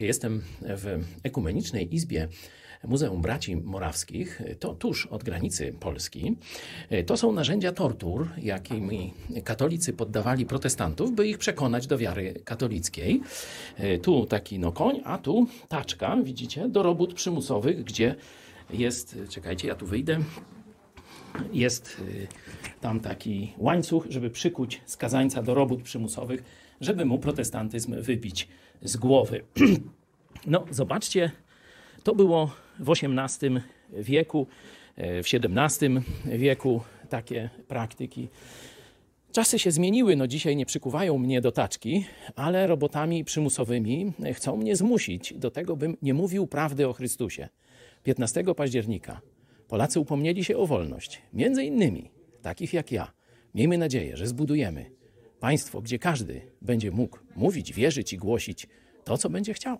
Jestem w Ekumenicznej Izbie Muzeum Braci Morawskich, to tuż od granicy Polski. To są narzędzia tortur, jakimi katolicy poddawali protestantów, by ich przekonać do wiary katolickiej. Tu taki no koń, a tu taczka, widzicie, do robót przymusowych, gdzie jest, czekajcie, ja tu wyjdę, jest y, tam taki łańcuch, żeby przykuć skazańca do robót przymusowych, żeby mu protestantyzm wybić z głowy. No, zobaczcie, to było w XVIII wieku, e, w XVII wieku takie praktyki. Czasy się zmieniły, no dzisiaj nie przykuwają mnie do taczki, ale robotami przymusowymi chcą mnie zmusić do tego, bym nie mówił prawdy o Chrystusie. 15 października Polacy upomnieli się o wolność, między innymi takich jak ja. Miejmy nadzieję, że zbudujemy państwo, gdzie każdy będzie mógł mówić, wierzyć i głosić to, co będzie chciał.